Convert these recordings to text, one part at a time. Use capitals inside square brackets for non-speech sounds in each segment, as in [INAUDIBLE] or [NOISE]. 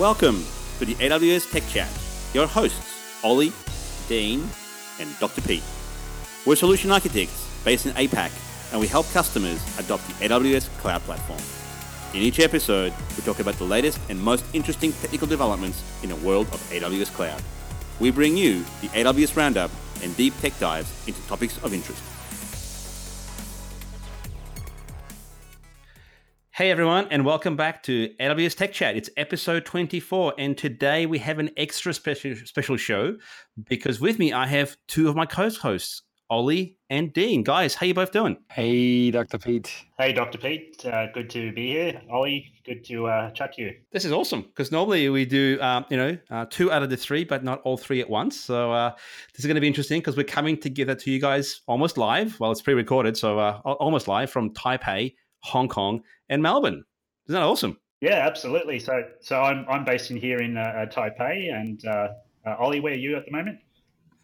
Welcome to the AWS Tech Chat. Your hosts, Ollie, Dean, and Dr. Pete. We're solution architects based in APAC, and we help customers adopt the AWS cloud platform. In each episode, we talk about the latest and most interesting technical developments in the world of AWS Cloud. We bring you the AWS Roundup and deep tech dives into topics of interest. Hey everyone, and welcome back to AWS Tech Chat. It's episode 24, and today we have an extra special special show because with me I have two of my co-hosts, Ollie and Dean. Guys, how you both doing? Hey, Dr. Pete. Hey, Dr. Pete. Uh, good to be here. Ollie, good to uh, chat to you. This is awesome because normally we do, um, you know, uh, two out of the three, but not all three at once. So uh, this is going to be interesting because we're coming together to you guys almost live. Well, it's pre-recorded, so uh, almost live from Taipei, Hong Kong, and Melbourne. Isn't that awesome? Yeah, absolutely. So, so I'm I'm based in here in uh, Taipei, and Ollie, where are you at the moment?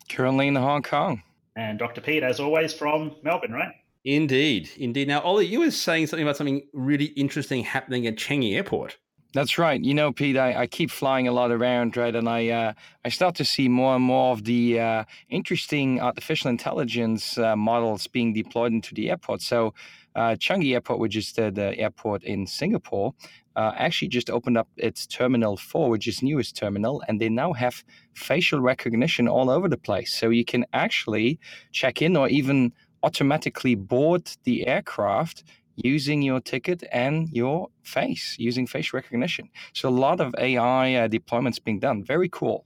Currently in Hong Kong and Dr. Pete, as always, from Melbourne, right? Indeed, indeed. Now, Ollie, you were saying something about something really interesting happening at Changi Airport. That's right. You know, Pete, I, I keep flying a lot around, right? And I uh, I start to see more and more of the uh, interesting artificial intelligence uh, models being deployed into the airport. So, uh, Changi Airport, which is the, the airport in Singapore, uh, actually just opened up its Terminal 4, which is newest terminal, and they now have facial recognition all over the place. So you can actually check in or even automatically board the aircraft using your ticket and your face, using face recognition. So a lot of AI uh, deployments being done. Very cool.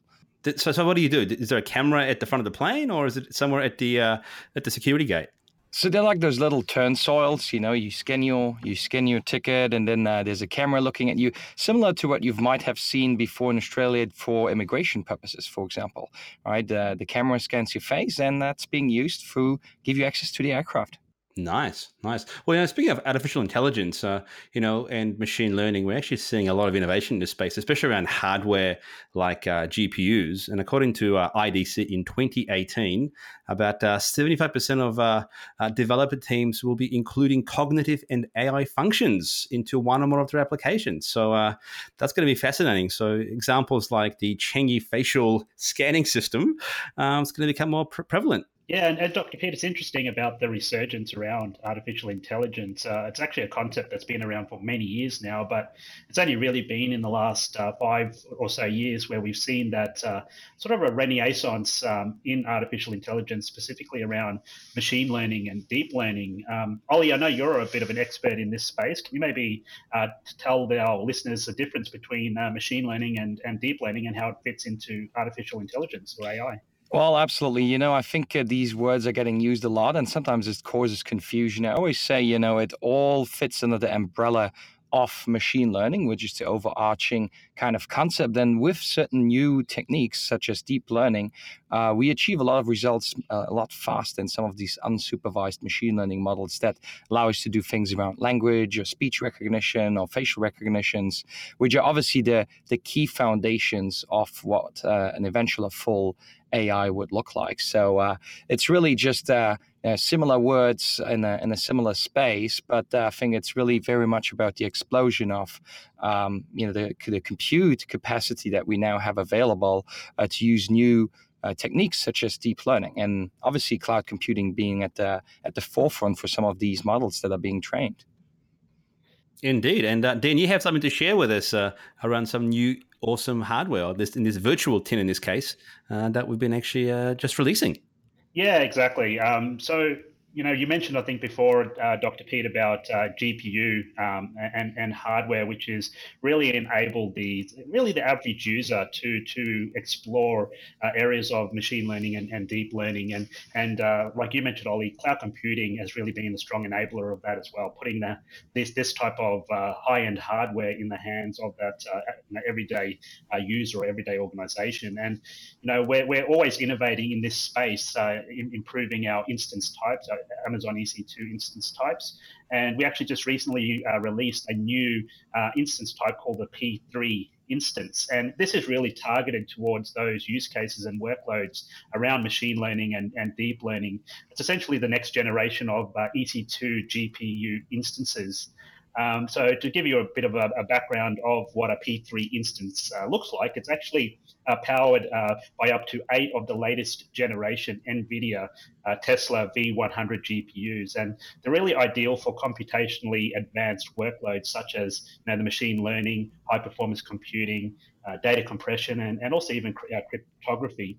So, so what do you do? Is there a camera at the front of the plane, or is it somewhere at the uh, at the security gate? So they're like those little turnstiles, you know. You scan your you scan your ticket, and then uh, there's a camera looking at you, similar to what you might have seen before in Australia for immigration purposes, for example. Right, uh, the camera scans your face, and that's being used to give you access to the aircraft. Nice, nice. Well, you know, speaking of artificial intelligence, uh, you know, and machine learning, we're actually seeing a lot of innovation in this space, especially around hardware like uh, GPUs. And according to uh, IDC in 2018, about 75% uh, of uh, uh, developer teams will be including cognitive and AI functions into one or more of their applications. So that's going to be fascinating. So examples like the Changi facial scanning system um, is going to become more pre- prevalent yeah, and, and, Dr. Pete, it's interesting about the resurgence around artificial intelligence. Uh, it's actually a concept that's been around for many years now, but it's only really been in the last uh, five or so years where we've seen that uh, sort of a renaissance um, in artificial intelligence, specifically around machine learning and deep learning. Um, Ollie, I know you're a bit of an expert in this space. Can you maybe uh, tell our listeners the difference between uh, machine learning and, and deep learning and how it fits into artificial intelligence or AI? Well, absolutely. You know, I think uh, these words are getting used a lot, and sometimes it causes confusion. I always say, you know, it all fits under the umbrella of machine learning, which is the overarching kind of concept. then with certain new techniques, such as deep learning, uh, we achieve a lot of results uh, a lot faster than some of these unsupervised machine learning models that allow us to do things around language or speech recognition or facial recognitions, which are obviously the, the key foundations of what uh, an eventual full AI would look like. So uh, it's really just uh, similar words in a, in a similar space, but uh, I think it's really very much about the explosion of um, you know the, the compute capacity that we now have available uh, to use new uh, techniques such as deep learning, and obviously cloud computing being at the at the forefront for some of these models that are being trained. Indeed, and uh, Dan, you have something to share with us uh, around some new awesome hardware, this in this virtual tin in this case, uh, that we've been actually uh, just releasing. Yeah, exactly. Um, so you know, you mentioned I think before, uh, Dr. Pete, about uh, GPU um, and and hardware, which is really enabled the really the average user to to explore uh, areas of machine learning and, and deep learning, and and uh, like you mentioned, Ollie, cloud computing has really been a strong enabler of that as well, putting the, this this type of uh, high end hardware in the hands of that uh, everyday user or everyday organization, and you know we're we're always innovating in this space, in, improving our instance types Amazon EC2 instance types. And we actually just recently uh, released a new uh, instance type called the P3 instance. And this is really targeted towards those use cases and workloads around machine learning and, and deep learning. It's essentially the next generation of uh, EC2 GPU instances. Um, so to give you a bit of a, a background of what a P3 instance uh, looks like, it's actually uh, powered uh, by up to eight of the latest generation NVIDIA uh, Tesla V100 GPUs. And they're really ideal for computationally advanced workloads such as you know, the machine learning, high performance computing, uh, data compression, and, and also even uh, cryptography.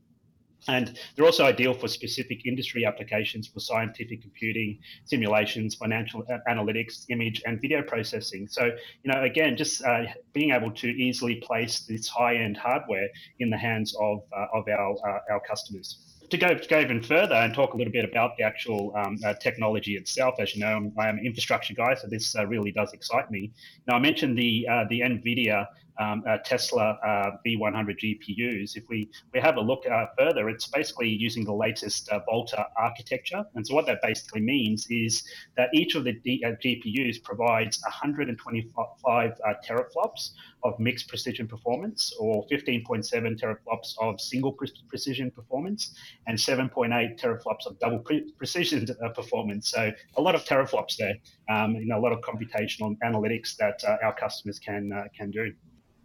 And they're also ideal for specific industry applications for scientific computing, simulations, financial analytics, image, and video processing. So, you know, again, just uh, being able to easily place this high-end hardware in the hands of, uh, of our, uh, our customers to go to go even further and talk a little bit about the actual um, uh, technology itself, as you know, I'm, I'm, an infrastructure guy, so this uh, really does excite me. Now, I mentioned the uh, the NVIDIA um, uh, Tesla uh, V100 GPUs. If we, we have a look uh, further, it's basically using the latest uh, Volta architecture. And so what that basically means is that each of the D, uh, GPUs provides 125 uh, teraflops of mixed precision performance or 15.7 teraflops of single pre- precision performance and 7.8 teraflops of double pre- precision performance. So a lot of teraflops there, um, you know, a lot of computational analytics that our customers can, can do.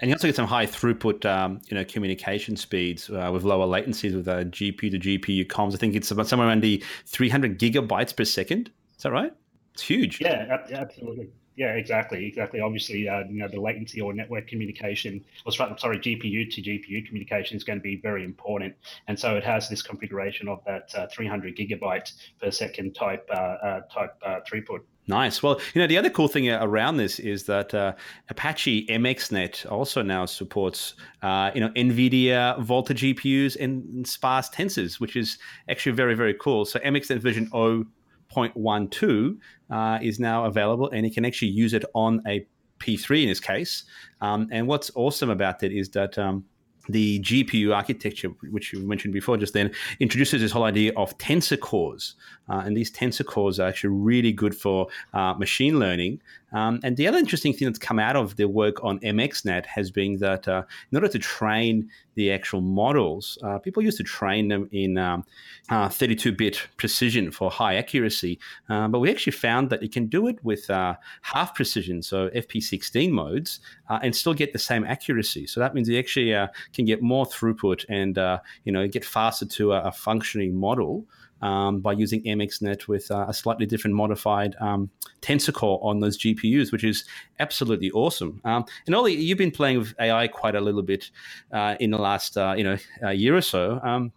And you also get some high throughput, um, you know, communication speeds uh, with lower latencies with uh, GPU to GPU comms. I think it's about somewhere around the 300 gigabytes per second. Is that right? It's huge. Yeah, absolutely. Yeah, exactly, exactly. Obviously, uh, you know, the latency or network communication, or sorry, GPU to GPU communication is going to be very important. And so it has this configuration of that uh, 300 gigabyte per second type uh, uh type throughput. Nice. Well, you know, the other cool thing around this is that uh, Apache MXNet also now supports, uh, you know, NVIDIA Volta GPUs and sparse tensors, which is actually very, very cool. So MXNet version 0.12 uh, is now available, and you can actually use it on a P3 in this case. Um, and what's awesome about that is that um, the GPU architecture, which you mentioned before just then, introduces this whole idea of tensor cores. Uh, and these tensor cores are actually really good for uh, machine learning. Um, and the other interesting thing that's come out of the work on MXNet has been that uh, in order to train the actual models, uh, people used to train them in um, 32 uh, bit precision for high accuracy. Uh, but we actually found that you can do it with half precision, so FP16 modes, and still get the same accuracy. So that means you actually can get more throughput and you know get faster to a, a functioning model um, by using MXNet with uh, a slightly different modified um, tensor core on those GPUs, which is absolutely awesome. Um, and Ollie, you've been playing with AI quite a little bit uh, in the last uh, you know year or so. Um,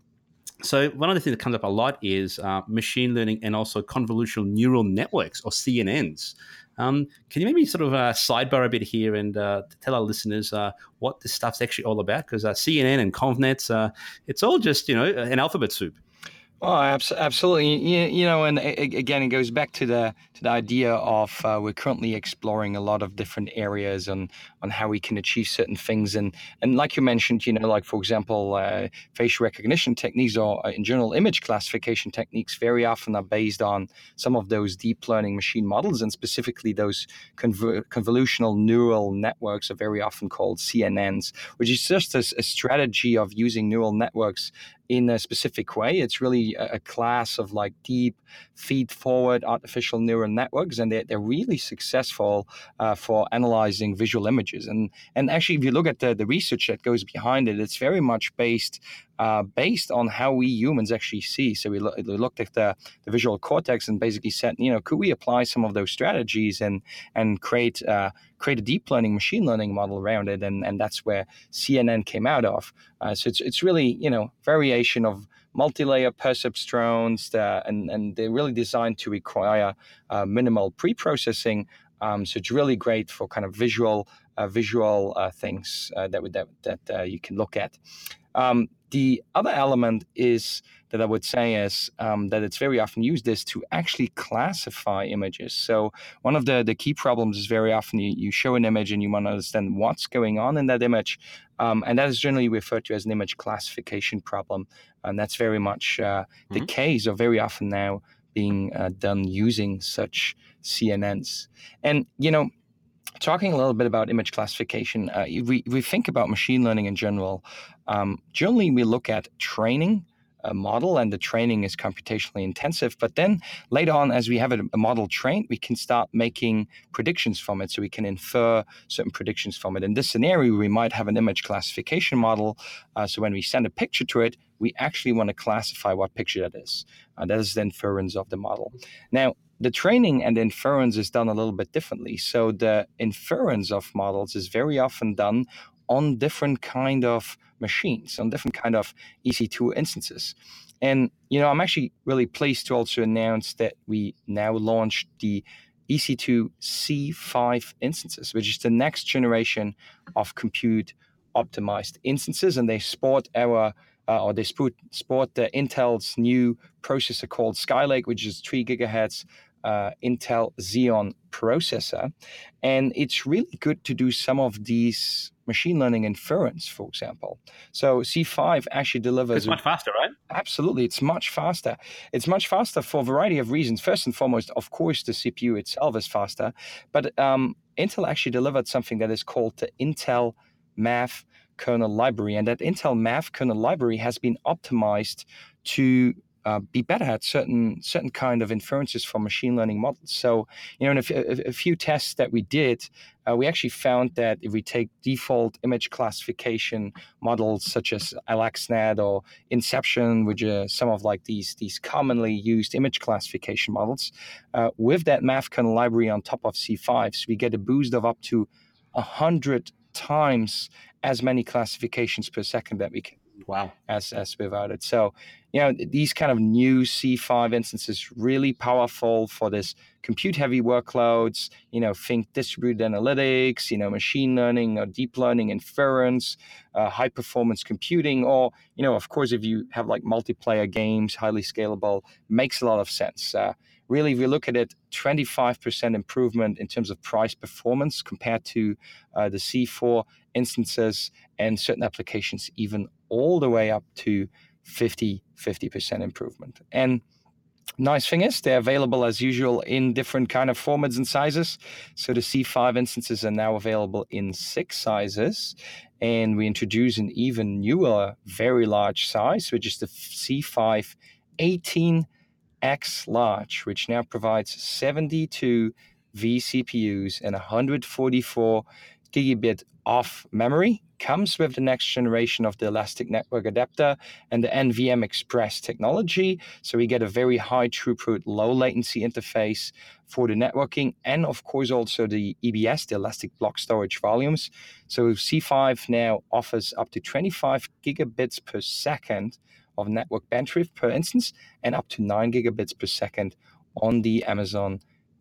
so one of the things that comes up a lot is uh, machine learning and also convolutional neural networks or CNNs. Um, can you maybe sort of uh, sidebar a bit here and uh, tell our listeners what this stuff's actually all about? Because CNN and ConvNets, it's all just you know an alphabet soup. Oh, absolutely. You, know, and again, it goes back to the to the idea of uh, we're currently exploring a lot of different areas on on how we can achieve certain things, and and like you mentioned, you know, like for example, uh, facial recognition techniques or uh, in general image classification techniques very often are based on some of those deep learning machine models, and specifically those conv- convolutional neural networks are very often called CNNs, which is just a, a strategy of using neural networks in a specific way. It's really a, a class of like deep feed forward artificial neural networks, and they're, they're really successful uh, for analyzing visual images. And and actually, if you look at the, the research that goes behind it, it's very much based uh, based on how we humans actually see. So we, lo- we looked at the, the, visual cortex and basically said, you know, could we apply some of those strategies and and create uh, create a deep learning machine learning model around it? And and that's where CNN came out of. Uh, so it's it's really you know variation of multi-layer perceptrons, uh, and and they're really designed to require uh, minimal pre-processing. Um, so it's really great for kind of visual uh, visual uh, things uh, that that that uh, you can look at. Um, the other element is that I would say is um, that it's very often used is to actually classify images. So one of the, the key problems is very often you, you show an image and you want to understand what's going on in that image. Um, and that is generally referred to as an image classification problem. And that's very much uh, the mm-hmm. case, or very often now being uh, done using such CNNs. And, you know, talking a little bit about image classification, uh, we, we think about machine learning in general, um, generally we look at training a model and the training is computationally intensive. But then later on, as we have a, a, model trained, we can start making predictions from it. So we can infer certain predictions from it. In this scenario, we might have an image classification model. Uh, so when we send a picture to it, we actually want to classify what picture that is. Uh, that is the inference of the model. Now, the training and inference is done a little bit differently. So the inference of models is very often done on different kind of machines, on different kind of EC2 instances. And you know, I'm actually really pleased to also announce that we now launched the EC2 C5 instances, which is the next generation of compute optimized instances, and they sport our uh, or they sport the Intel's new processor called Skylake, which is three gigahertz uh, Intel Xeon processor. And it's really good to do some of these machine learning inference, for example. So C5 actually delivers. It's much faster, right? Absolutely. It's much faster. It's much faster for a variety of reasons. First and foremost, of course, the CPU itself is faster. But um, Intel actually delivered something that is called the Intel Math kernel library. And that Intel Math kernel library has been optimized to uh, be better at certain certain kind of inferences from machine learning models. So, you know, in a, a few tests that we did, uh, we actually found that if we take default image classification models such as AlexNet or Inception, which are some of like these these commonly used image classification models, uh, with that math kernel library on top of C5s, we get a boost of up to hundred times as many classifications per second that we can wow. as as we've it so you know these kind of new c5 instances really powerful for this compute heavy workloads you know think distributed analytics you know machine learning or deep learning inference uh, high performance computing or you know of course if you have like multiplayer games highly scalable makes a lot of sense. Uh, really, if you look at it, 25% improvement in terms of price performance compared to uh, the C4 instances and certain applications, even all the way up to 50, 50% improvement. And nice thing is they're available as usual in different kind of formats and sizes. So the C5 instances are now available in six sizes. And we introduce an even newer, very large size, which is the C5 18 X Large, which now provides 72 vCPUs and 144 gigabit of memory comes with the next generation of the Elastic Network Adapter and the NVM Express technology. So we get a very high throughput, low latency interface for the networking, and of course also the EBS, the Elastic Block Storage volumes. So C5 now offers up to 25 gigabits per second of network bandwidth per instance and up to 9 gigabits per second on the Amazon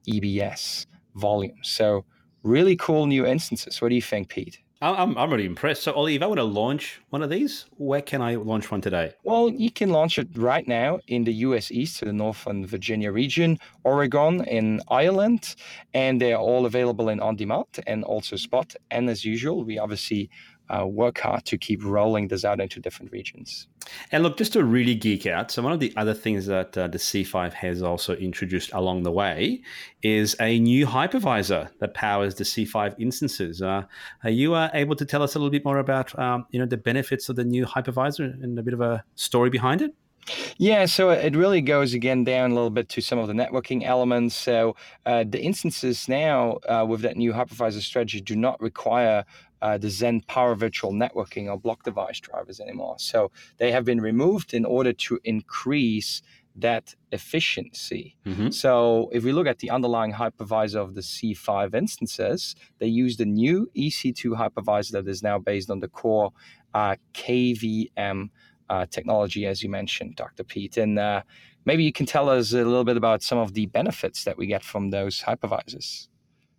EBS volume. So, really cool new instances. What do you think, Pete? I'm, I'm really impressed. So, Ollie, if I want to launch one of these, where can I launch one today? Well, you can launch it right now in the US East, the Northern Virginia region, Oregon, in Ireland, and they're all available in on demand and also spot. And as usual, we obviously uh, work hard to keep rolling this out into different regions. And look, just to really geek out, so one of the other things that uh, the C5 has also introduced along the way is a new hypervisor that powers the C5 instances. Uh, are you uh, able to tell us a little bit more about um, you know the benefits of the new hypervisor and a bit of a story behind it? Yeah, so it really goes again down a little bit to some of the networking elements. So uh, the instances now uh, with that new hypervisor strategy do not require uh, the Xen paravirtual Networking or block device drivers anymore. So they have been removed in order to increase that efficiency. Mm-hmm. So if we look at the underlying hypervisor of the C5 instances, they use the new EC2 hypervisor that is now based on the core uh, KVM uh, technology, as you mentioned, Dr. Pete. And uh, maybe you can tell us a little bit about some of the benefits that we get from those hypervisors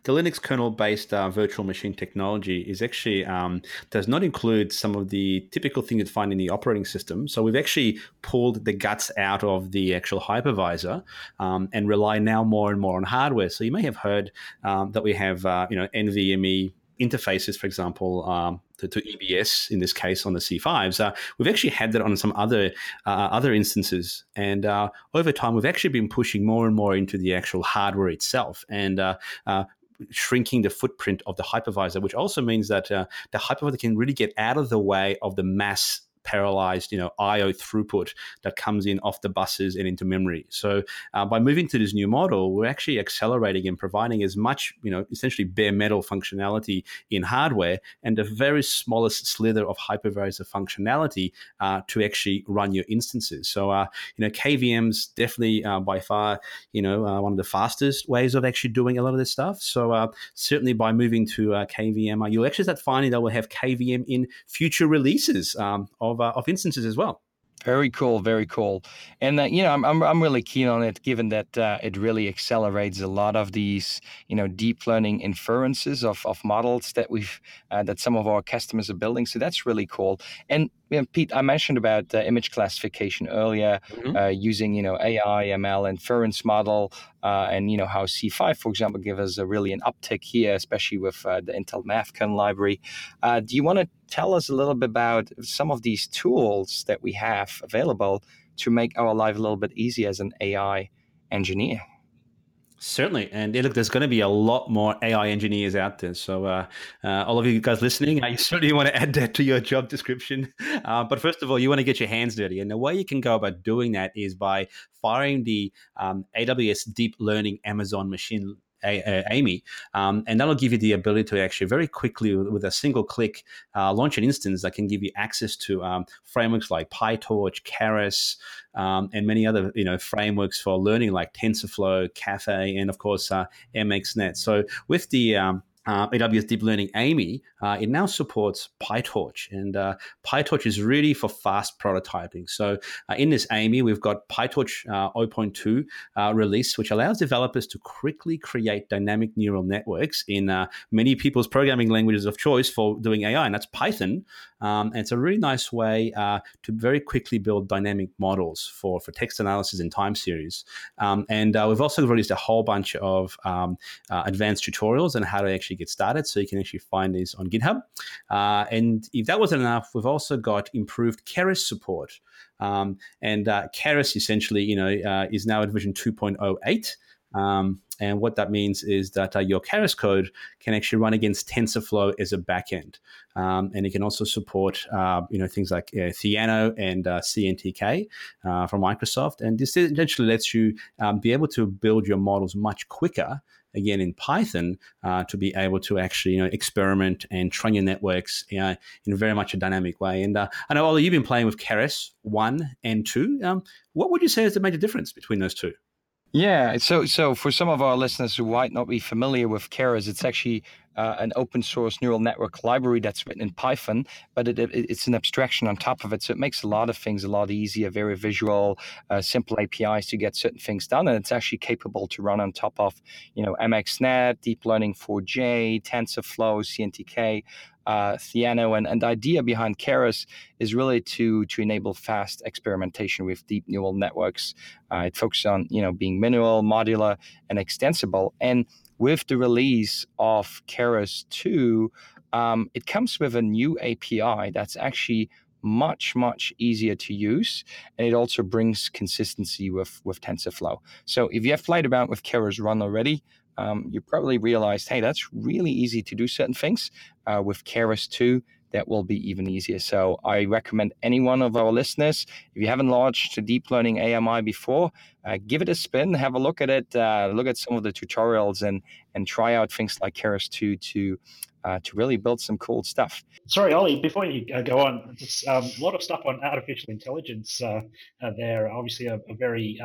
the Linux kernel-based uh, virtual machine technology is actually um, does not include some of the typical things you'd find in the operating system. So we've actually pulled the guts out of the actual hypervisor um, and rely now more and more on hardware. So you may have heard um, that we have uh, you know NVMe interfaces, for example, um, to, to, EBS in this case on the C5s. Uh, we've actually had that on some other uh, other instances, and uh, over time we've actually been pushing more and more into the actual hardware itself. And uh, uh, shrinking the footprint of the hypervisor, which also means that uh, the hypervisor can really get out of the way of the mass parallelized, you know, I/O throughput that comes in off the buses and into memory. So uh, by moving to this new model, we're actually accelerating and providing as much, you know, essentially bare metal functionality in hardware and the very smallest slither of hypervisor functionality uh, to actually run your instances. So, uh, you know, KVM's definitely uh, by far, you know, uh, one of the fastest ways of actually doing a lot of this stuff. So uh, certainly by moving to KVM, you'll actually start finding that we'll have KVM in future releases um, of, of instances as well. Very cool, very cool, and uh, you know I'm, I'm I'm really keen on it, given that uh, it really accelerates a lot of these you know deep learning inferences of, of models that we've uh, that some of our customers are building. So that's really cool. And you know, Pete, I mentioned about uh, image classification earlier, mm-hmm. uh, using you know AI, ML, inference model, uh, and you know how C5, for example, give us a really an uptick here, especially with uh, the Intel Math kernel library. Uh, do you want to tell us a little bit about some of these tools that we have available to make our life a little bit easier as an AI engineer? Certainly, and look, there's going to be a lot more AI engineers out there. So, uh, uh, all of you guys listening, I [LAUGHS] certainly want to add that to your job description. Uh, but first of all, you want to get your hands dirty, and the way you can go about doing that is by firing the um, AWS Deep Learning Amazon Machine AMI, um, and that'll give you the ability to actually very quickly, with a single click, uh, launch an instance that can give you access to um, frameworks like PyTorch, Keras, um, and many other you know frameworks for learning like TensorFlow, Caffe, and of course uh, MXNet. So with the um, uh, AWS Deep Learning AMI, uh, it now supports PyTorch, and uh, PyTorch is really for fast prototyping. So uh, in this AMI, we've got PyTorch uh, 0.2 uh, release, which allows developers to quickly create dynamic neural networks in many people's programming languages of choice for doing AI, and that's Python. Um, and it's a really nice way to very quickly build dynamic models for, for text analysis and time series. Um, and we've also released a whole bunch of um, advanced tutorials on how to actually get started. So you can actually find these on GitHub. Uh, and if that wasn't enough, we've also got improved Keras support. Um, and uh, Keras essentially, you know, uh, is now at version 2.08. Um, and what that means is that uh, your Keras code can actually run against TensorFlow as a backend, um, and it can also support uh, you know things like uh, Theano and uh, CNTK uh, from Microsoft. And this essentially lets you um, be able to build your models much quicker again in Python uh, to be able to actually you know experiment and train your networks you know, in very much a dynamic way. And uh, I know Ollie, you've been playing with Keras one and two. Um, what would you say is the major difference between those two? Yeah, so so for some of our listeners who might not be familiar with Keras, it's actually uh, an open source neural network library that's written in Python, but it, it, it's an abstraction on top of it. So it makes a lot of things a lot easier, very visual, uh, simple APIs to get certain things done, and it's actually capable to run on top of you know MXNet, Deep Learning 4J, TensorFlow, CNTK uh, Theano. And, and the idea behind Keras is really to to enable fast experimentation with deep neural networks. Uh, it focuses on you know being minimal, modular, and extensible. And with the release of Keras 2, um, it comes with a new API that's actually much much easier to use and it also brings consistency with with tensorflow so if you have played about with keras one already um, you probably realized, hey, that's really easy to do certain things. Uh, with Keras 2, that will be even easier. So I recommend any one of our listeners, if you haven't launched a deep learning AMI before, uh, give it a spin, have a look at it, uh, look at some of the tutorials, and and try out things like Keras 2 to uh, to really build some cool stuff. Sorry, Ollie, before you uh, go on, um, a lot of stuff on artificial intelligence uh, uh there. Obviously, a, a very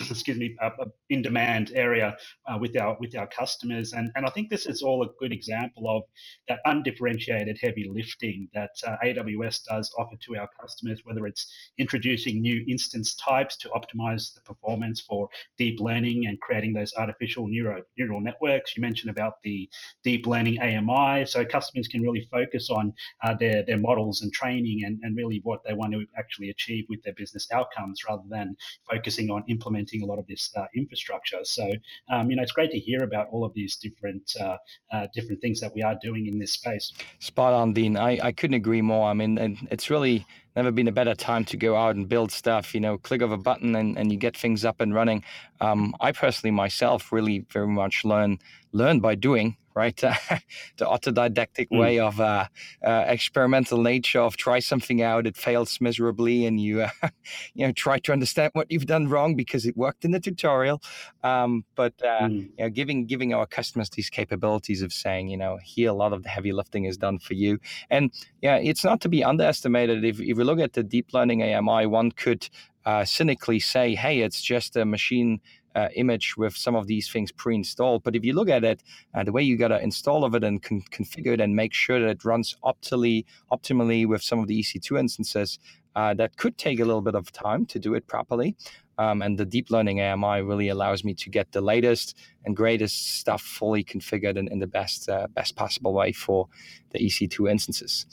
[COUGHS] excuse me, a, a in demand area uh, with our with our customers, and and I think this is all a good example of that undifferentiated heavy lifting that AWS does offer to our customers, whether it's introducing new instance types to optimize the performance for deep learning and creating those artificial neuro neural networks. You mentioned about the deep learning AMI so customers can really focus on uh, their, their models and training and, and really what they want to actually achieve with their business outcomes rather than focusing on implementing a lot of this uh, infrastructure. So, um, you know, it's great to hear about all of these different uh, uh different things that we are doing in this space. Spot on, Dean. I, I couldn't agree more. I mean, it's really never been a better time to go out and build stuff. You know, click of a button and, and you get things up and running. Um, I personally myself really very much learn learn by doing right? [LAUGHS] the autodidactic mm. way of uh, uh, experimental nature of try something out, it fails miserably, and you [LAUGHS] uh, you know try to understand what you've done wrong because it worked in the tutorial. Um, but mm. you know, giving giving our customers these capabilities of saying, you know, here a lot of the heavy lifting is done for you, and yeah, it's not to be underestimated. If if we look at the deep learning AMI, one could uh, cynically say, hey, it's just a machine uh, image with some of these things pre-installed. But if you look at it, uh, the way you got to install of it and con- configure it and make sure that it runs optimally, optimally with some of the EC2 instances, uh, that could take a little bit of time to do it properly. Um, and the deep learning AMI really allows me to get the latest and greatest stuff fully configured in, in the best uh, best possible way for the EC2 instances.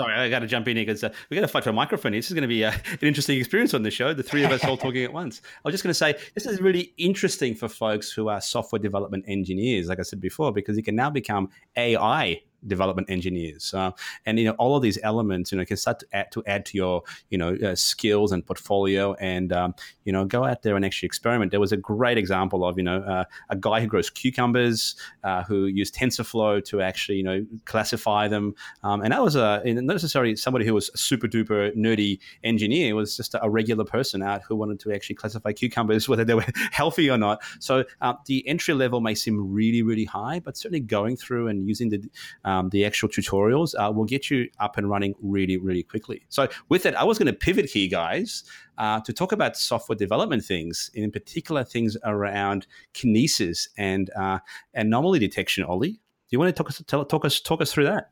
Sorry, I got to jump in here because uh, we got to fight for a microphone. This is going to be uh, [LAUGHS] an interesting experience on the show. The three of us all talking at once. I was just going to say this is really interesting for folks who are software development engineers, like I said before, because you can now become AI development engineers. Uh, and you know all of these elements, you know, can start to add to add to your you know uh, skills and portfolio, and um, you know go out there and actually experiment. There was a great example of you know uh, a guy who grows cucumbers uh, who used TensorFlow to actually you know classify them, um, and that was a not necessarily somebody who was a super duper nerdy engineer. It was just a regular person out who wanted to actually classify cucumbers [LAUGHS] whether they were healthy or not. So uh, the entry level may seem really really high, but certainly going through and using the uh, um, the actual tutorials uh, will get you up and running really, really quickly. So, with that, I was going to pivot here, guys, uh, to talk about software development things, in particular things around kinesis and uh, anomaly detection. Ollie, do you want to talk us, tell, talk us, talk us through that?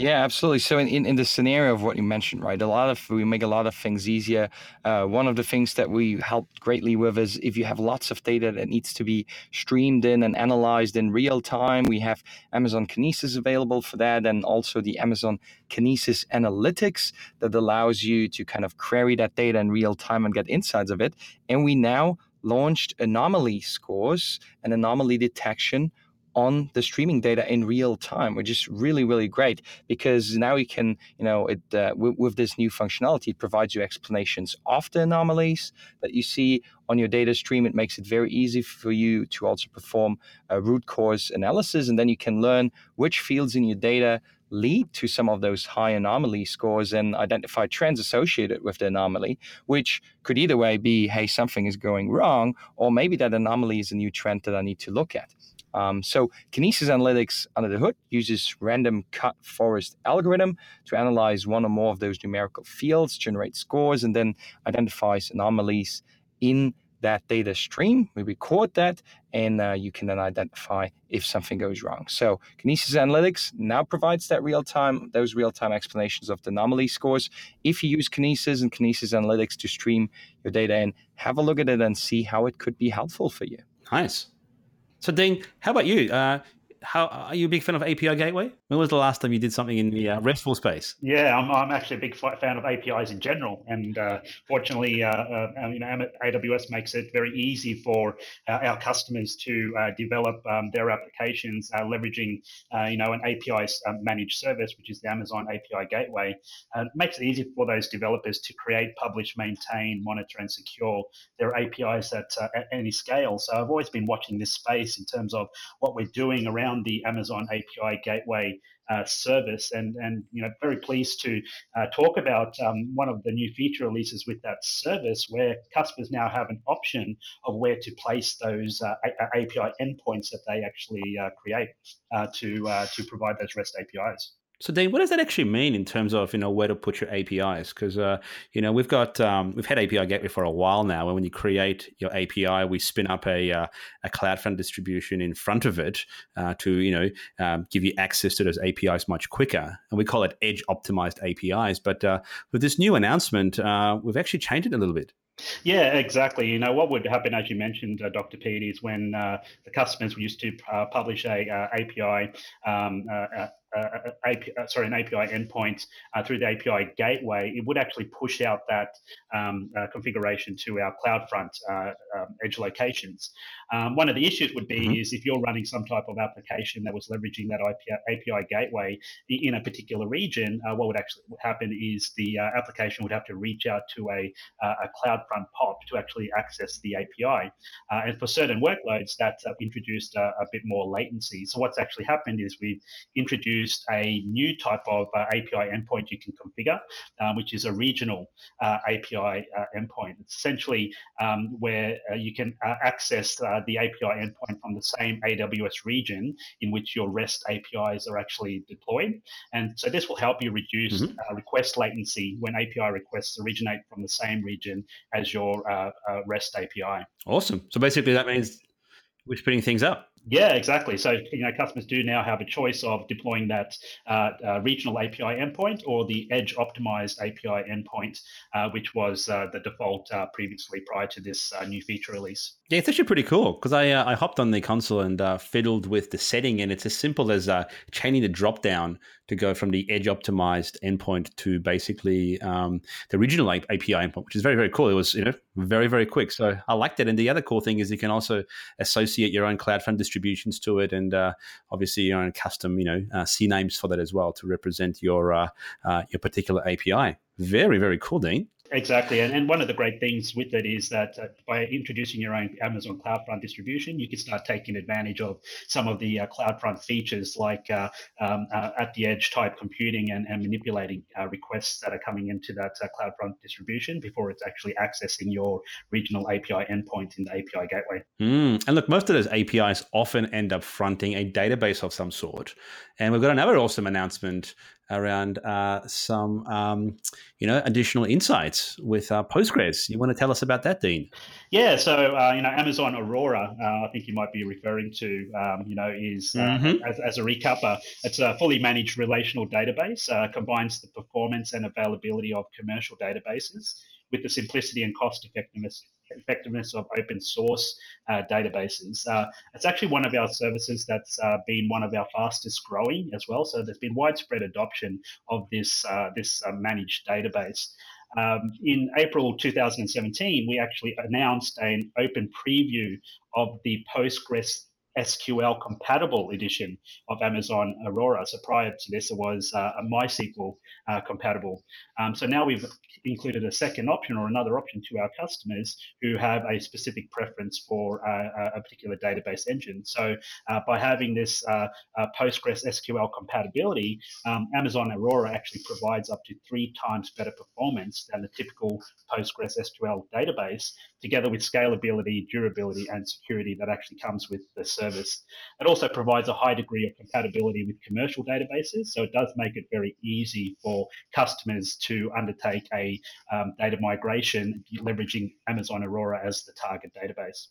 Yeah, absolutely. So in, in, in, the scenario of what you mentioned, right, a lot of we make a lot of things easier. Uh, one of the things that we help greatly with is if you have lots of data that needs to be streamed in and analyzed in real time, we have Amazon Kinesis available for that, and also the Amazon Kinesis Analytics that allows you to kind of query that data in real time and get insights of it. And we now launched anomaly scores and anomaly detection on the streaming data in real time, which is really, really great because now you can, you know, it uh, with this new functionality, it provides you explanations of the anomalies that you see on your data stream. It makes it very easy for you to also perform a root cause analysis, and then you can learn which fields in your data lead to some of those high anomaly scores and identify trends associated with the anomaly, which could either way be, hey, something is going wrong, or maybe that anomaly is a new trend that I need to look at. Um, so Kinesis Analytics under the hood uses random cut forest algorithm to analyze one or more of those numerical fields, generate scores, and then identifies anomalies in that data stream. We record that, and uh, you can then identify if something goes wrong. So Kinesis Analytics now provides that real time, those real time explanations of the anomaly scores. If you use Kinesis and Kinesis Analytics to stream your data in, have a look at it and see how it could be helpful for you. Nice. So, Dean, how about you? Uh, how are you a big fan of API Gateway? When was the last time you did something in the uh, RESTful space? Yeah, I'm, I'm actually a big fan of APIs in general, and uh, fortunately, uh, uh you know, AWS makes it very easy for uh, our customers to uh, develop um, their applications leveraging, you know, an API managed service, which is the Amazon API Gateway. it makes it easy for those developers to create, publish, maintain, monitor, and secure their APIs at, at any scale. So I've always been watching this space in terms of what we're doing around the Amazon API Gateway uh, service, and and you know very pleased to uh, talk about um, one of the new feature releases with that service, where customers now have an option of where to place those uh, API endpoints that they actually uh, create to to provide those REST APIs. So, Dean, what does that actually mean in terms of you know where to put your APIs? Because uh, you know we've got um, we've had API Gateway for a while now, and when you create your API, we spin up a uh, a CloudFront distribution in front of it uh, to you know um, give you access to those APIs much quicker, and we call it edge optimized APIs. But uh, with this new announcement, uh, we've actually changed it a little bit. Yeah, exactly. You know, what would happen, as you mentioned, uh, Dr. Pete, is when uh, the customers used to uh, publish a uh, API um, uh, uh, API, uh, sorry, an API endpoint uh, through the API gateway, it would actually push out that um, uh, configuration to our CloudFront uh, um, edge locations. Um, one of the issues would be mm-hmm. is if you're running some type of application that was leveraging that API, API gateway in a particular region, what would actually happen is the application would have to reach out to a, a CloudFront POP to actually access the API. and for certain workloads, that introduced a, a bit more latency. So what's actually happened is we've introduced a new type of uh, API endpoint you can configure, um, which is a regional uh, API uh, endpoint. It's essentially um, where uh, you can uh, access uh, the API endpoint from the same AWS region in which your REST APIs are actually deployed. And so this will help you reduce mm-hmm. request latency when API requests originate from the same region as your REST API. Awesome. So basically, that means we're splitting things up. Yeah, exactly. So you know, customers do now have a choice of deploying that uh, uh, regional API endpoint or the edge optimized API endpoint, uh, which was uh, the default uh, previously prior to this uh, new feature release. Yeah, it's actually pretty cool because I I hopped on the console and fiddled with the setting, and it's as simple as chaining the drop down to go from the edge optimized endpoint to basically um, the regional API endpoint, which is very very cool. It was you know very very quick, so I liked it. And the other cool thing is you can also associate your own CloudFront distributions to it, and uh, obviously your own custom, you know, uh, names for that as well to represent your uh, uh your particular API. Very, very cool, Dean. Exactly, and, and one of the great things with it is that uh, by introducing your own Amazon CloudFront distribution, you can start taking advantage of some of the uh, CloudFront features like uh, um, uh, at the edge type computing and, and manipulating uh, requests that are coming into that uh, CloudFront distribution before it's actually accessing your regional API endpoint in the API gateway. Mm. And look, most of those APIs often end up fronting a database of some sort. And we've got another awesome announcement around uh, some, um, you know, additional insights with uh, Postgres. You want to tell us about that, Dean? Yeah, so uh, you know, Amazon Aurora, uh, I think you might be referring to, um, you know, is uh, mm-hmm. as, as, a recapper, it's a fully managed relational database, uh, combines the performance and availability of commercial databases with the simplicity and cost effectiveness effectiveness of open source uh, databases. Uh, it's actually one of our services that's uh, been one of our fastest growing as well. So there's been widespread adoption of this uh, this uh, managed database. Um, in April 2017, we actually announced an open preview of the Postgres SQL compatible edition of Amazon Aurora. So prior to this, it was uh, a MySQL uh, compatible. Um, so now we've included a second option or another option to our customers who have a specific preference for uh, a particular database engine. So uh, by having this uh, uh, Postgres SQL compatibility, um, Amazon Aurora actually provides up to three times better performance than the typical Postgres SQL database, together with scalability, durability, and security that actually comes with the service. It also provides a high degree of compatibility with commercial databases, so it does make it very easy for customers to undertake a um, data migration leveraging Amazon Aurora as the target database.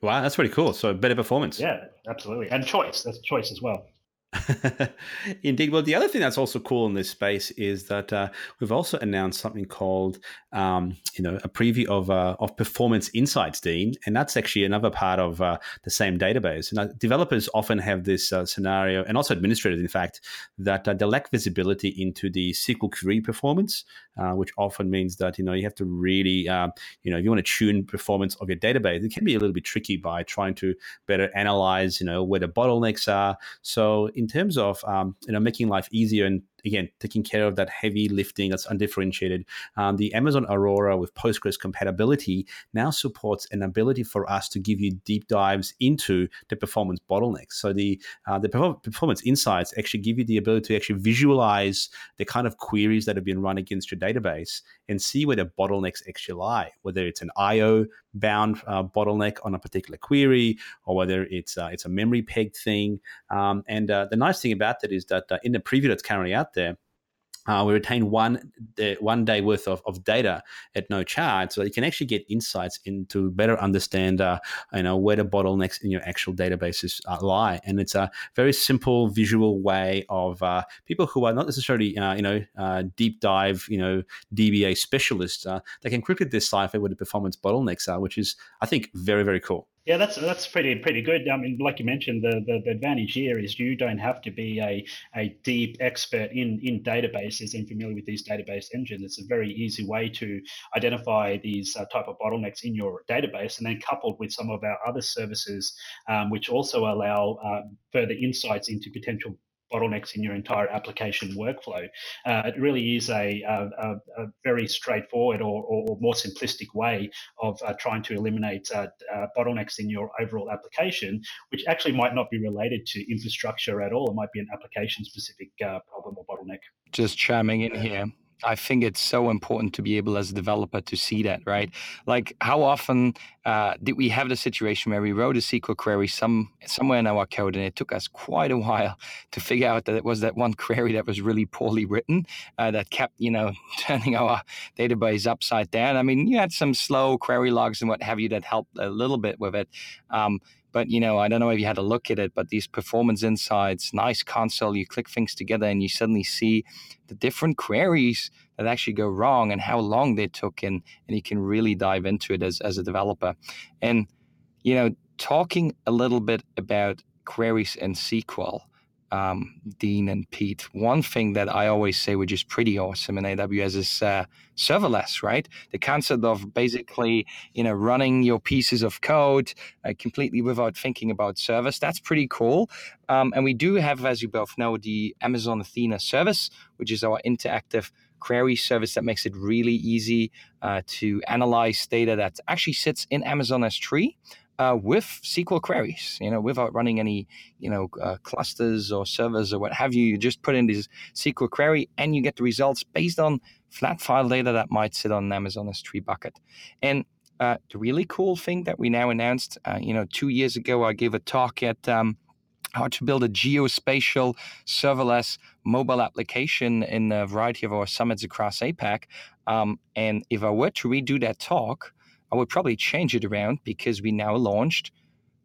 Wow, that's pretty cool. So better performance. Yeah, absolutely. And choice. That's choice as well. [LAUGHS] Indeed. Well, the other thing that's also cool in this space is that uh, we've also announced something called, um, you know, a preview of uh, of Performance Insights, Dean, and that's actually another part of uh, the same database. And uh, developers often have this uh, scenario, and also administrators, in fact, that uh, they lack visibility into the SQL query performance, which often means that you know you have to really, um, you know, if you want to tune performance of your database, it can be a little bit tricky by trying to better analyze, you know, where the bottlenecks are. So in terms of um, you know making life easier and again, taking care of that heavy lifting that's undifferentiated. Um, the Amazon Aurora with Postgres compatibility now supports an ability for us to give you deep dives into the performance bottlenecks. So the uh, the performance insights actually give you the ability to actually visualize the kind of queries that have been run against your database and see where the bottlenecks actually lie, whether it's an I/O bound uh, bottleneck on a particular query, or whether it's uh, it's a memory peg thing. Um, and uh, the nice thing about that is that uh, in the preview that's currently out there, uh, we retain one uh, one day worth of, of data at no charge, so you can actually get insights into better understand, uh, you know, where the bottlenecks in your actual databases uh, lie. And it's a very simple visual way of uh, people who are not necessarily, uh, you know, deep dive, you know, DBA specialists. they can quickly decipher where the performance bottlenecks are, which is, I think, very very cool. Yeah, that's that's pretty pretty good. I mean, like you mentioned, the, the, the, advantage here is you don't have to be a, a deep expert in, in databases and familiar with these database engines. It's a very easy way to identify these uh, type of bottlenecks in your database, and then coupled with some of our other services, um, which also allow uh, further insights into potential bottlenecks in your entire application workflow. Uh, it really is a, a, a very straightforward or, or, more simplistic way of uh, trying to eliminate uh, uh, bottlenecks in your overall application, which actually might not be related to infrastructure at all. It might be an application specific uh, problem or bottleneck. Just chiming in here. I think it's so important to be able as a developer to see that, right? Like how often uh, did we have the situation where we wrote a SQL query some somewhere in our code, and it took us quite a while to figure out that it was that one [LAUGHS] query that was really poorly written uh, that kept, you know, [LAUGHS] turning our database upside down. I mean, you had some slow query logs and what have you that helped a little bit with it. Um, but you know, I don't know if you had a look at it, but these performance insights, nice console, you click things together and you suddenly see the different queries that actually go wrong and how long they took and and you can really dive into it as, as a developer. And you know, talking a little bit about queries in SQL, um, Dean and Pete, one thing that I always say, which is pretty awesome in AWS, is uh, serverless, right? The concept of basically, you know, running your pieces of code uh, completely without thinking about service. That's pretty cool. Um, and we do have, as you both know, the Amazon Athena service, which is our interactive query service that makes it really easy uh, to analyze data that actually sits in Amazon S3 uh, with SQL queries, you know, without running any, you know, uh, clusters or servers or what have you. You just put in this SQL query and you get the results based on flat file data that might sit on Amazon S3 bucket. And uh, the really cool thing that we now announced, uh, you know, two years ago, I gave a talk at um, how to build a geospatial serverless mobile application in a variety of our summits across APAC. Um, and if I were to redo that talk, I would probably change it around because we now launched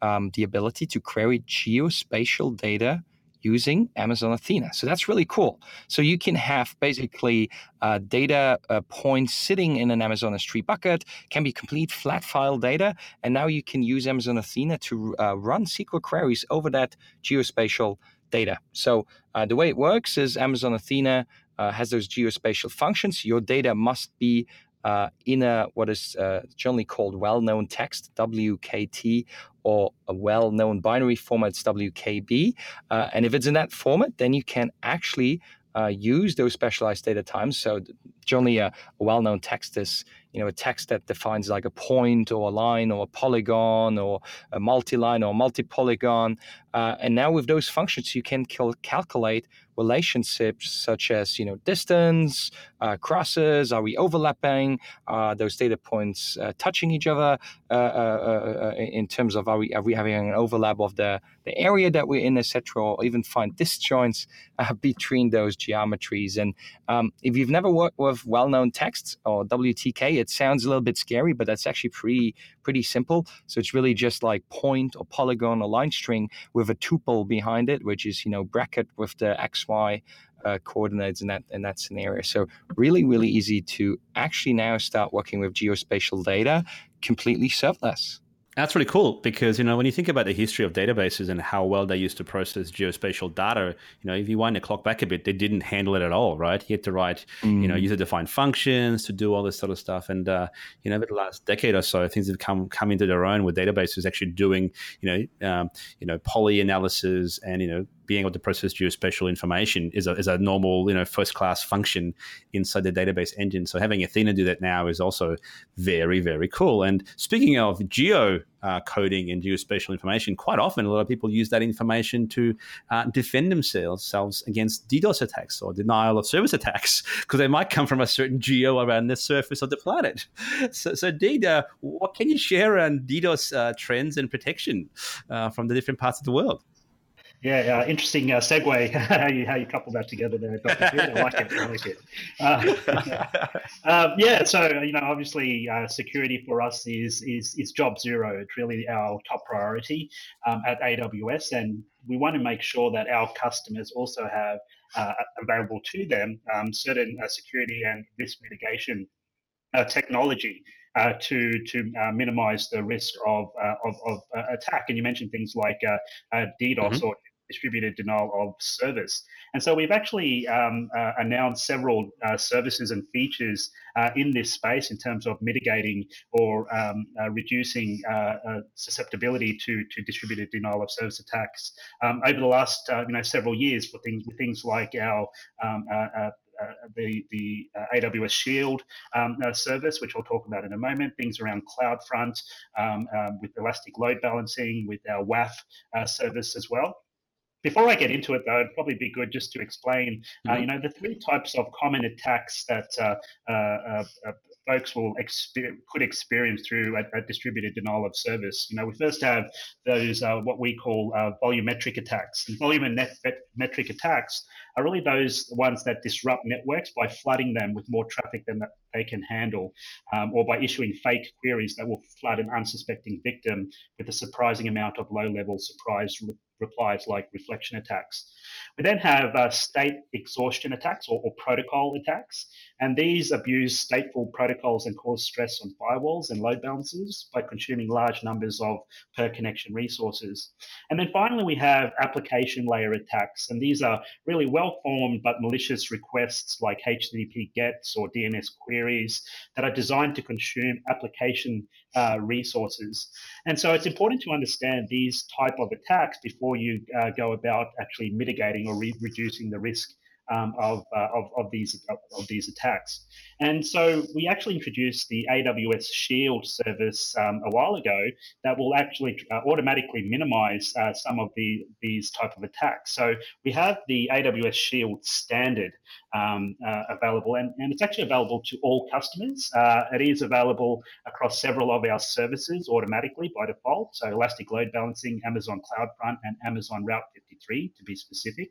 um, the ability to query geospatial data using Amazon Athena. So that's really cool. So you can have basically uh, data uh, points sitting in an Amazon S3 bucket, can be complete flat file data, and now you can use Amazon Athena to uh, run SQL queries over that geospatial data. So uh, the way it works is Amazon Athena uh, has those geospatial functions. Your data must be uh, in a what is uh, generally called well-known text WKT or a well-known binary format WKB. Uh, and if it's in that format, then you can actually uh, use those specialized data types. So generally, a, a well-known text is you know a text that defines like a point or a line or a polygon or a multi-line or multi-polygon. Uh, and now with those functions, you can cal- calculate relationships such as you know distance, uh, crosses, are we overlapping, are those data points uh, touching each other Uh, uh, uh, in terms of are we are we having an overlap of the the area that we're in, etc., or even find disjoints between those geometries. And um, if you've never worked with well-known texts or WTK, it sounds a little bit scary, but that's actually pretty pretty simple. So it's really just like point or polygon or line string with a tuple behind it, which is you know bracket with the x y uh, coordinates in that in that scenario. So really, really easy to actually now start working with geospatial data completely serverless. That's really cool because you know when you think about the history of databases and how well they used to process geospatial data, you know if you wind the clock back a bit, they didn't handle it at all, right? You had to write, mm. you know, mm. user-defined functions to do all this sort of stuff, and uh, you know over the last decade or so, things have come come into their own with databases actually doing, you know, um, you know, poly analysis and you know being able to process geospatial information is a, is a normal, you know, first class function inside the database engine. So having Athena do that now is also very, very cool. And speaking of geo uh, coding and geospatial information, quite often a lot of people use that information to uh, defend themselves against DDoS attacks or denial of service attacks because they might come from a certain geo around the surface of the planet. So, so uh, what can you share on DDoS uh, trends and protection uh, from the different parts of the world? Yeah, uh, interesting uh, segue [LAUGHS] how you how you couple that together there, Dr. I like it. I like it. Uh, [LAUGHS] um, yeah, so you know, obviously, uh, security for us is is is job zero. It's really our top priority um, at AWS, and we want to make sure that our customers also have uh, available to them um, certain uh, security and risk mitigation technology uh, to to uh, minimize the risk of uh, of, of uh, attack. And you mentioned things like DDoS mm-hmm. or distributed denial of service. And so we've actually um, uh, announced several uh, services and features uh, in this space in terms of mitigating or um, uh, reducing uh, uh, susceptibility to, to distributed denial of service attacks um, over the last you know several years for things things like our um, uh, the, the uh, AWS Shield um, uh, service, which I'll talk about in a moment, things around CloudFront um, um, with elastic load balancing, with our WAF service as well. Before I get into it, though, it'd probably be good just to explain, uh, mm-hmm. you know, the three types of common attacks that uh, uh, uh folks will exper- could experience through a, a, distributed denial of service. You know, we first have those uh, what we call uh, volumetric attacks. And volumetric attacks are really those ones that disrupt networks by flooding them with more traffic than that they can handle, um, or by issuing fake queries that will flood an unsuspecting victim with a surprising amount of low-level surprise replies like reflection attacks. We then have uh, state exhaustion attacks or, or, protocol attacks, and these abuse stateful protocols and cause stress on firewalls and load balancers by consuming large numbers of per connection resources. And then finally, we have application layer attacks, and these are really well formed but malicious requests like HTTP GETs or DNS queries that are designed to consume application uh, resources. And so it's important to understand these type of attacks before you uh, go about actually mitigating or re- reducing the risk um, of, uh, of, of, these, of, these attacks. And so we actually introduced the AWS Shield service um, a while ago that will actually uh, automatically minimize uh, some of the, these type of attacks. So we have the AWS Shield standard um, uh, available, and, and it's actually available to all customers. Uh, it is available across several of our services automatically by default. So Elastic Load Balancing, Amazon CloudFront, and Amazon Route 53 to be specific.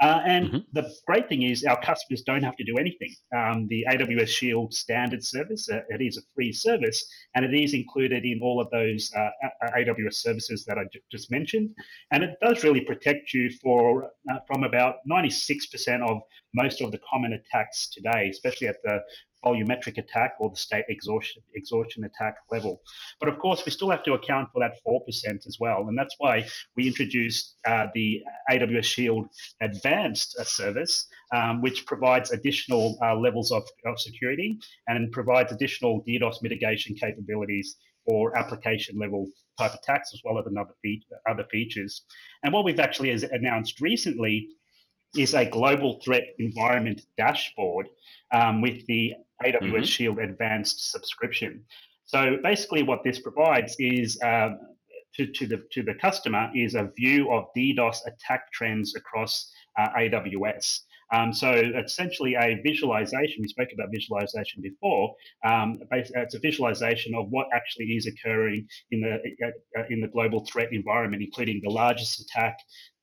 Uh, and mm-hmm. the great thing is our customers don't have to do anything. Um, the AWS Shield standard service, uh, it is a free service, and it is included in all of those uh, AWS services that I j- just mentioned. And it does really protect you for uh, from about 96% of most of the common attacks today, especially at the volumetric attack or the state exhaustion, exhaustion attack level. But of course, we still have to account for that 4% as well. And that's why we introduced uh, the AWS Shield Advanced uh, service, um, which provides additional uh, levels of, of security and provides additional DDoS mitigation capabilities for application level type attacks as well as another fe- other features. And what we've actually announced recently is a global threat environment dashboard um, with the AWS mm-hmm. Shield Advanced subscription. So basically, what this provides is um, to, to, the to the customer is a view of DDoS attack trends across uh, AWS. Um, so essentially a visualization, we spoke about visualization before, um, it's a visualization of what actually is occurring in the, uh, in the global threat environment, including the largest attack,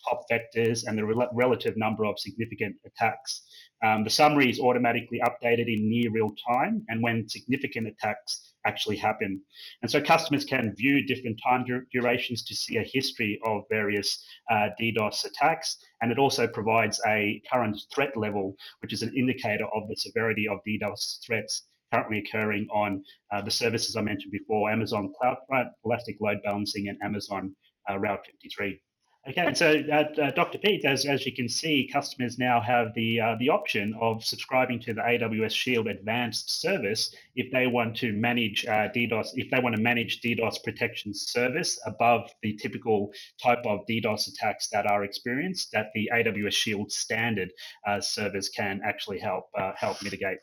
top vectors, and the relative number of significant attacks. Um, the summary is automatically updated in near real time and when significant attacks actually happen. And so customers can view different time durations to see a history of various uh, DDoS attacks. And it also provides a current threat level, which is an indicator of the severity of DDoS threats currently occurring on uh, the services I mentioned before Amazon CloudFront, Elastic Load Balancing, and Amazon uh, Route 53. Okay, so uh, uh, Dr. Pete, as, as you can see, customers now have the uh, the option of subscribing to the AWS Shield Advanced service if they want to manage uh, DDoS, if they want to manage DDoS protection service above the typical type of DDoS attacks that are experienced, that the AWS Shield Standard uh, service can actually help uh, help mitigate.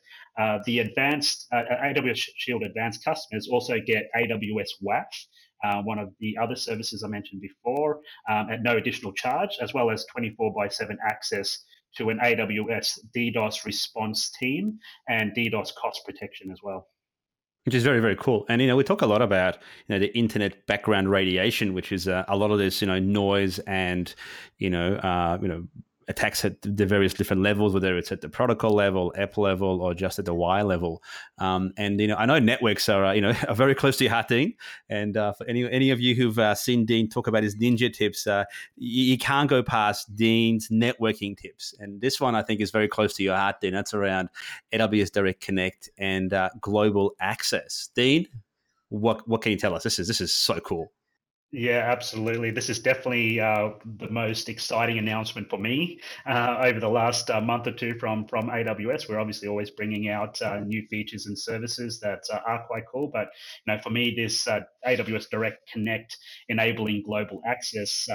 the advanced AWS Shield Advanced customers also get AWS WAF uh, one of the other services I mentioned before, um, at no additional charge, as well as 24 by 7 access to an AWS DDoS response team and DDoS cost protection as well. Which is very, very cool. And, you know, we talk a lot about, you know, the internet background radiation, which is uh, a lot of this, you know, noise and, you know, uh, you know, attacks at the various different levels, whether it's at the protocol level, app level, or just at the wire level. Um, and you know, I know networks are uh, you know [LAUGHS] are very close to your heart, Dean. And uh, for any any of you who've uh, seen Dean talk about his ninja tips, uh, you, you, can't go past Dean's networking tips. And this one I think is very close to your heart, Dean. That's around AWS Direct Connect and uh, global access. Dean, what what can you tell us? This is this is so cool. Yeah, absolutely. This is definitely uh, the most exciting announcement for me uh, over the last uh, month or two from from AWS. We're obviously always bringing out uh, new features and services that uh, are quite cool. But you know, for me, this uh, AWS Direct Connect enabling global access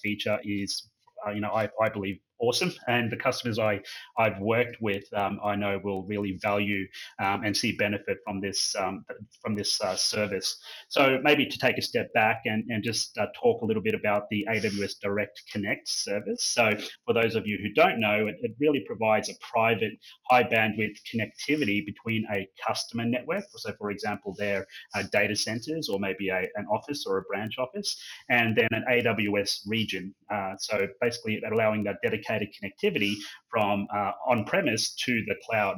feature is, you know, I, I believe awesome. And the customers I, I've worked with, um, I know will really value um, and see benefit from this um, from this uh, service. So maybe to take a step back and, and just uh, talk a little bit about the AWS Direct Connect service. So for those of you who don't know, it, it really provides a private high bandwidth connectivity between a customer network. So for example, their uh, data centers or maybe a, an office or a branch office, and then an AWS region. Uh, so basically allowing that dedicated dedicated connectivity from uh, on premise to the cloud.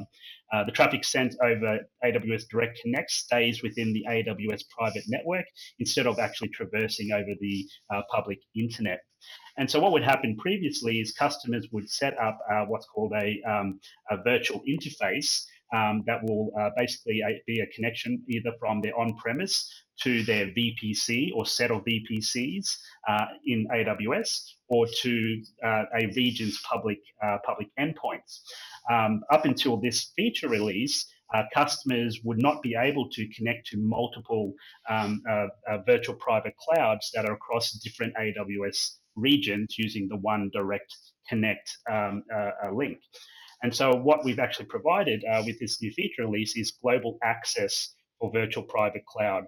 Uh, the traffic sent over AWS Direct Connect stays within the AWS private network instead of actually traversing over the uh, public internet. And so, what would happen previously is customers would set up uh, what's called a, um, a virtual interface um, that will uh, basically uh, be a connection either from their on premise to their VPC or set of VPCs uh, in AWS or to uh, a region's public uh, public endpoints. Um, up until this feature release, uh, customers would not be able to connect to multiple um, uh, uh, virtual private clouds that are across different AWS regions using the one direct connect um, link. And so, what we've actually provided uh, with this new feature release is global access for virtual private cloud.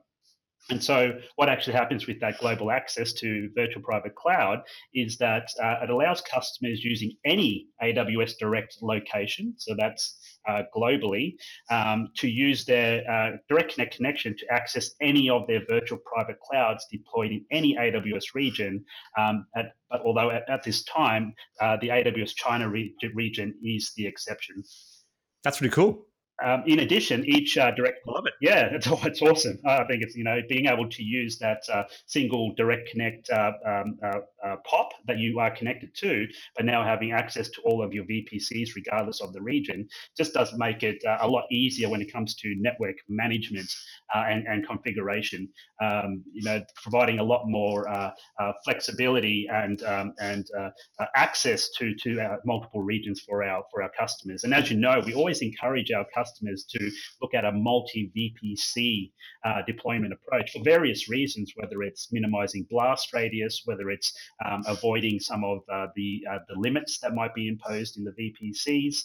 And so, what actually happens with that global access to virtual private cloud is that uh, it allows customers using any AWS direct location, so that's uh, globally, um, to use their uh, direct connect connection to access any of their virtual private clouds deployed in any AWS region. Um, at, but although at, at this time, uh, the AWS China re- region is the exception. That's pretty cool. Um, in addition, each uh, direct I love it. Yeah, [LAUGHS] it's it's awesome. I think it's you know being able to use that uh, single direct connect uh, um, uh, uh, POP that you are connected to, but now having access to all of your VPCs regardless of the region, just does make it uh, a lot easier when it comes to network management and, and configuration. Um, you know, providing a lot more flexibility and um, and access to to multiple regions for our for our customers. And as you know, we always encourage our customers customers to look at a multi VPC uh, deployment approach for various reasons, whether it's minimizing blast radius, whether it's um, avoiding some of uh, the uh, the limits that might be imposed in the VPCs.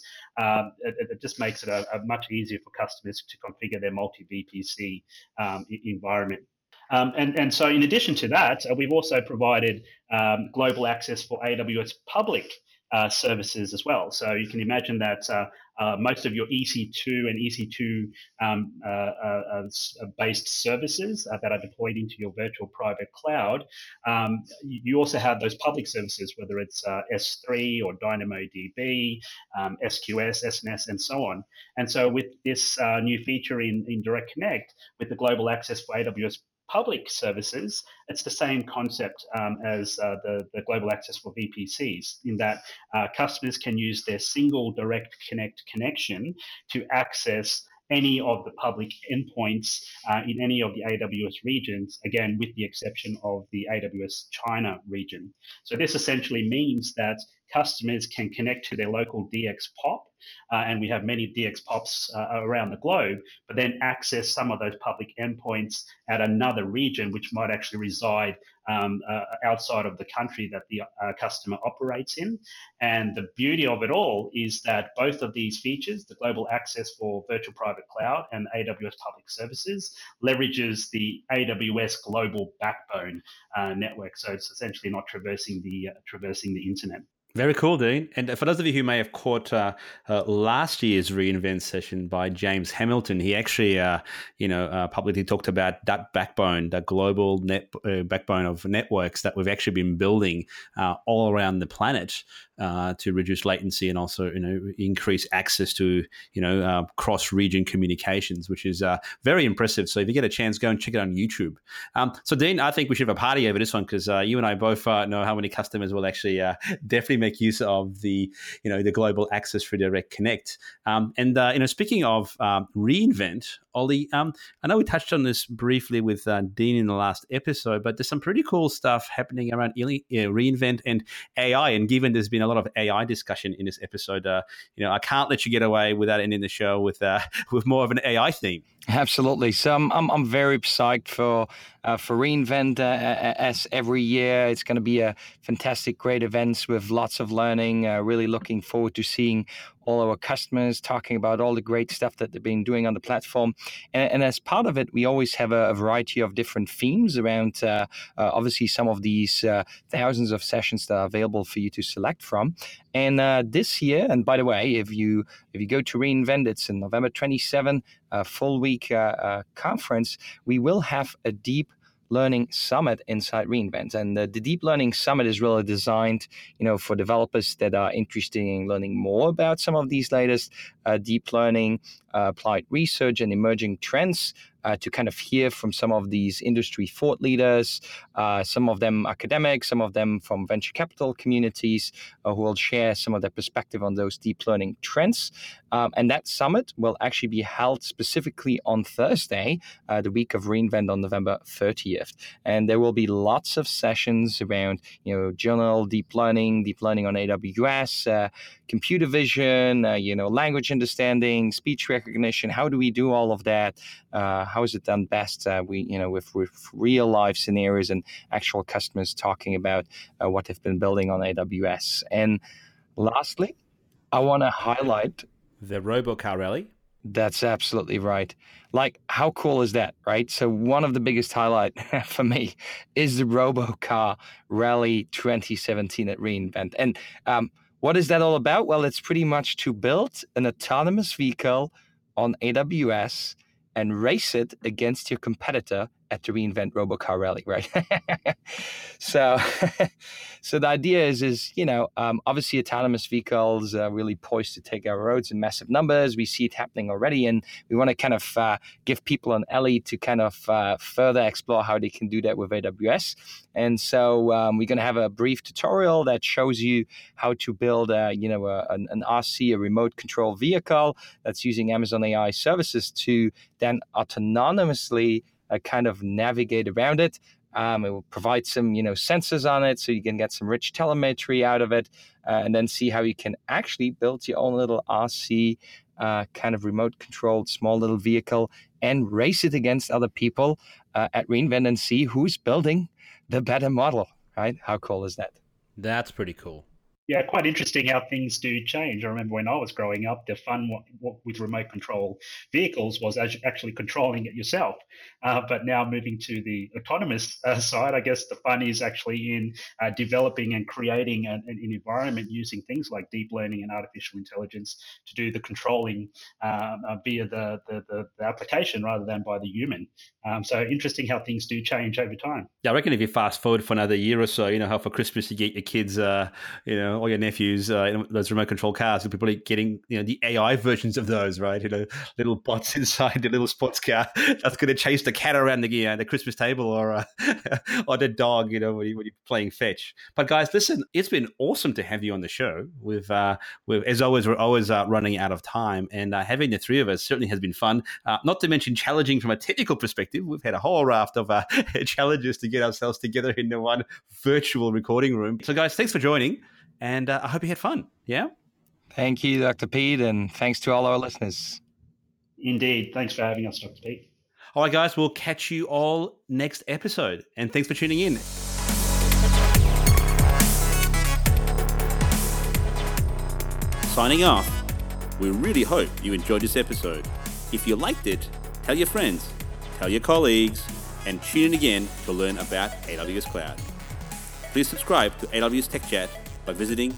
Um, it, it, just makes it a, a, much easier for customers to configure their multi VPC um, environment. Um, and, and so, in addition to that, uh, we've also provided um, global access for AWS public uh, services as well. So you can imagine that uh, uh, most of your EC2 and EC2 um, uh, uh, based services that are deployed into your virtual private cloud, um, you also have those public services, whether it's S3 or DynamoDB, um, SQS, SNS, and so on. And so with this new feature in, in Direct Connect, with the global access for AWS public services, it's the same concept um, as uh, the, the global access for VPCs, in that uh, customers can use their single direct connect connection to access any of the public endpoints uh, in any of the AWS regions, again, with the exception of the AWS China region. So this essentially means that customers can connect to their local DX POP uh, and we have many DX POPs uh, around the globe, but then access some of those public endpoints at another region, which might actually reside um, uh, outside of the country that the uh, customer operates in. And the beauty of it all is that both of these features, the global access for virtual private cloud and AWS public services, leverages the AWS global backbone uh, network. So it's essentially not traversing the uh, traversing the internet. Very cool, Dean. And for those of you who may have caught uh, uh, last year's reInvent session by James Hamilton, he actually, uh, you know, uh, publicly talked about that backbone, that global net uh, backbone of networks that we've actually been building uh, all around the planet. Uh, to reduce latency and also you know increase access to you know uh, cross region communications, which is uh, very impressive. So if you get a chance, go and check it on YouTube. Um, so Dean, I think we should have a party over this one because uh, you and I both uh, know how many customers will actually [LAUGHS] definitely make use of the you know the global access for Direct Connect. Um, and you know, speaking of um, reinvent, Ollie, um, I know we touched on this briefly with Dean in the last episode, but there's some pretty cool stuff happening around reinvent and AI. And given there's been a lot of AI discussion in this episode, uh, you know, I can't let you get away without ending the show with uh, [LAUGHS] with more of an AI theme. Absolutely. So I'm, I'm, I'm very psyched for uh, for reInvent uh, as every year. It's going to be a fantastic, great events with lots of learning. Uh, really looking forward to seeing all our customers talking about all the great stuff that they've been doing on the platform. And, and as part of it, we always have a, a variety of different themes around. Uh, uh, obviously, some of these uh, thousands of sessions that are available for you to select from. And uh, this year, and by the way, if you if you go to reInvent, it's in November 27, a full week uh, uh, conference. We will have a deep learning summit inside reInvent, and the, the, deep learning summit is really designed, you know, for developers that are interested in learning more about some of these latest uh, deep learning applied research and emerging trends uh, to kind of hear from some of these industry thought leaders, uh, some of them academics, some of them from venture capital communities, uh, who will share some of their perspective on those deep learning trends. Um, and that summit will actually be held specifically on Thursday, uh, the week of reInvent on November 30th. And there will be lots of sessions around, you know, general deep learning, deep learning on AWS, uh, computer vision, uh, you know, language understanding, speech recognition. How do we do all of that? how is it done best? Uh, we, you know, with, with real life scenarios and actual customers talking about uh, what they've been building on AWS. And lastly, I want to highlight the RoboCar Rally. That's absolutely right. Like, how cool is that, right? So, one of the biggest highlight [LAUGHS] for me is the RoboCar Rally 2017 at reInvent. And um, what is that all about? Well, it's pretty much to build an autonomous vehicle on AWS and race it against your competitor at the reInvent RoboCar Rally, right? [LAUGHS] so, [LAUGHS] so the idea is, is you know, um, obviously autonomous vehicles are really poised to take our roads in massive numbers. We see it happening already, and we want to kind of uh, give people an alley to kind of uh, further explore how they can do that with AWS. And so um, we're going to have a brief tutorial that shows you how to build, a, you know, a, an, an RC, a remote control vehicle that's using Amazon AI services to then autonomously uh, kind of navigate around it. Um, it will provide some, you know, sensors on it, so you can get some rich telemetry out of it, uh, and then see how you can actually build your own little RC uh, kind of remote controlled small little vehicle and race it against other people uh, at reInvent and see who's building the better model. Right? How cool is that? That's pretty cool yeah, quite interesting how things do change. I remember when I was growing up, the fun with remote control vehicles was actually controlling it yourself. Uh, but now moving to the autonomous uh, side, I guess the fun is actually in uh, developing and creating an, an, environment using things like deep learning and artificial intelligence to do the controlling um, uh, via the, the, the, the, application rather than by the human. Um, so interesting how things do change over time. Yeah, I reckon if you fast forward for another year or so, you know, how for Christmas you get your kids, uh, you know, all your nephews, uh, those remote control cars, be probably getting you know the AI versions of those, right? You know, little bots [LAUGHS] inside the little sports car [LAUGHS] that's going to chase the cat around the you know, the Christmas table or uh, [LAUGHS] or the dog, you know, when, you, are playing fetch. But guys, listen, it's been awesome to have you on the show. With uh, with as always, we're always uh, running out of time, and uh, having the three of us certainly has been fun. Uh, not to mention challenging from a technical perspective. We've had a whole raft of uh, challenges to get ourselves together in the one virtual recording room. So, guys, thanks for joining. And uh, I hope you had fun. Yeah. Thank you, Dr. Pete, and thanks to all our listeners. Indeed. Thanks for having us, Dr. Pete. All right, guys, we'll catch you all next episode. And thanks for tuning in. Signing off. We really hope you enjoyed this episode. If you liked it, tell your friends, tell your colleagues, and tune in again to learn about AWS Cloud. Please subscribe to AWS Tech Chat by visiting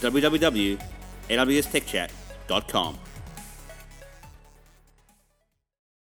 www.awstechchat.com.